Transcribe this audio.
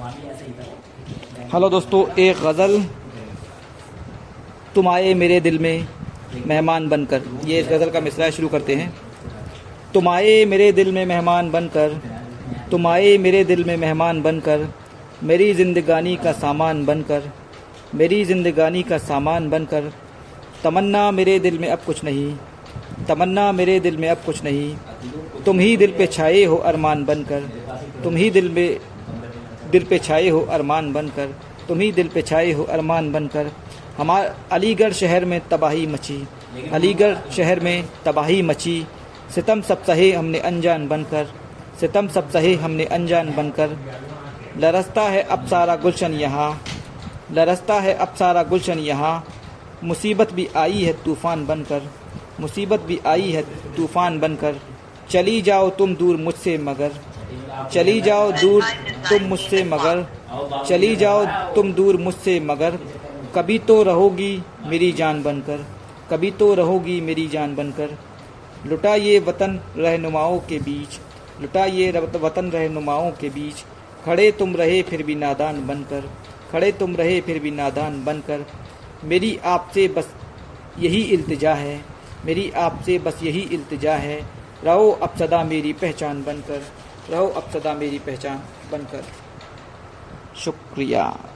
Hello दोस्तों, एक गज़ल। तुम आए मेरे दिल में, मेहमान बनकर। ये इस गज़ल का मिसरा शुरू करते हैं। तुम आए मेरे दिल में, मेहमान बनकर। तुम आए मेरे दिल में, मेहमान बनकर। मेरी ज़िंदगानी का सामान बनकर। मेरी ज़िंदगानी का सामान बनकर। तमन्ना मेरे दिल में अब कुछ नहीं। तमन्ना मेरे दिल में अब कुछ नहीं। तुम ही दिल पे छाए हो अरमान बनकर। तुम ही दिल में दिल पे छाए हो अरमान बनकर तुम ही दिल पे छाए हो अरमान बनकर। हमार अलीगढ़ शहर में तबाही मची अलीगढ़ शहर में तबाही मची। सितम सब सहे हमने अनजान बनकर सितम सब सहे हमने अनजान बनकर। लरसता है अब सारा गुलशन यहाँ लरसता है अब सारा गुलशन यहाँ। मुसीबत भी आई है तूफ़ान बनकर मुसीबत भी आई है तूफ़ान बनकर। चली जाओ तुम दूर मुझसे मगर चली जाओ दूर तुम मुझसे मगर। चली जाओ तुम दूर मुझसे मगर। कभी तो रहोगी मेरी जान बनकर। कभी तो रहोगी मेरी जान बनकर। लुटा ये वतन रहनुमाओं के बीच। लुटा ये वतन रहनुमाओं के बीच। खड़े तुम रहे फिर भी नादान बनकर। खड़े तुम रहे फिर भी नादान बनकर। मेरी आपसे बस यही इल्तिजा है। मेरी आपसे बस यही इल्तिजा है। रहो अब सदा मेरी पहचान बनकर। रहो अब सदा मेरी पहचान बनकर। शुक्रिया।